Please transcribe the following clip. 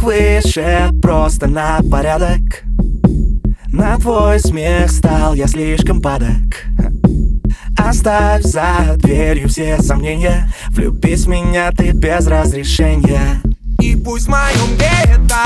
выше просто на порядок. На твой смех стал я слишком падок. Оставь за дверью все сомнения. Влюбись в меня ты без разрешения. И пусть в моем гетто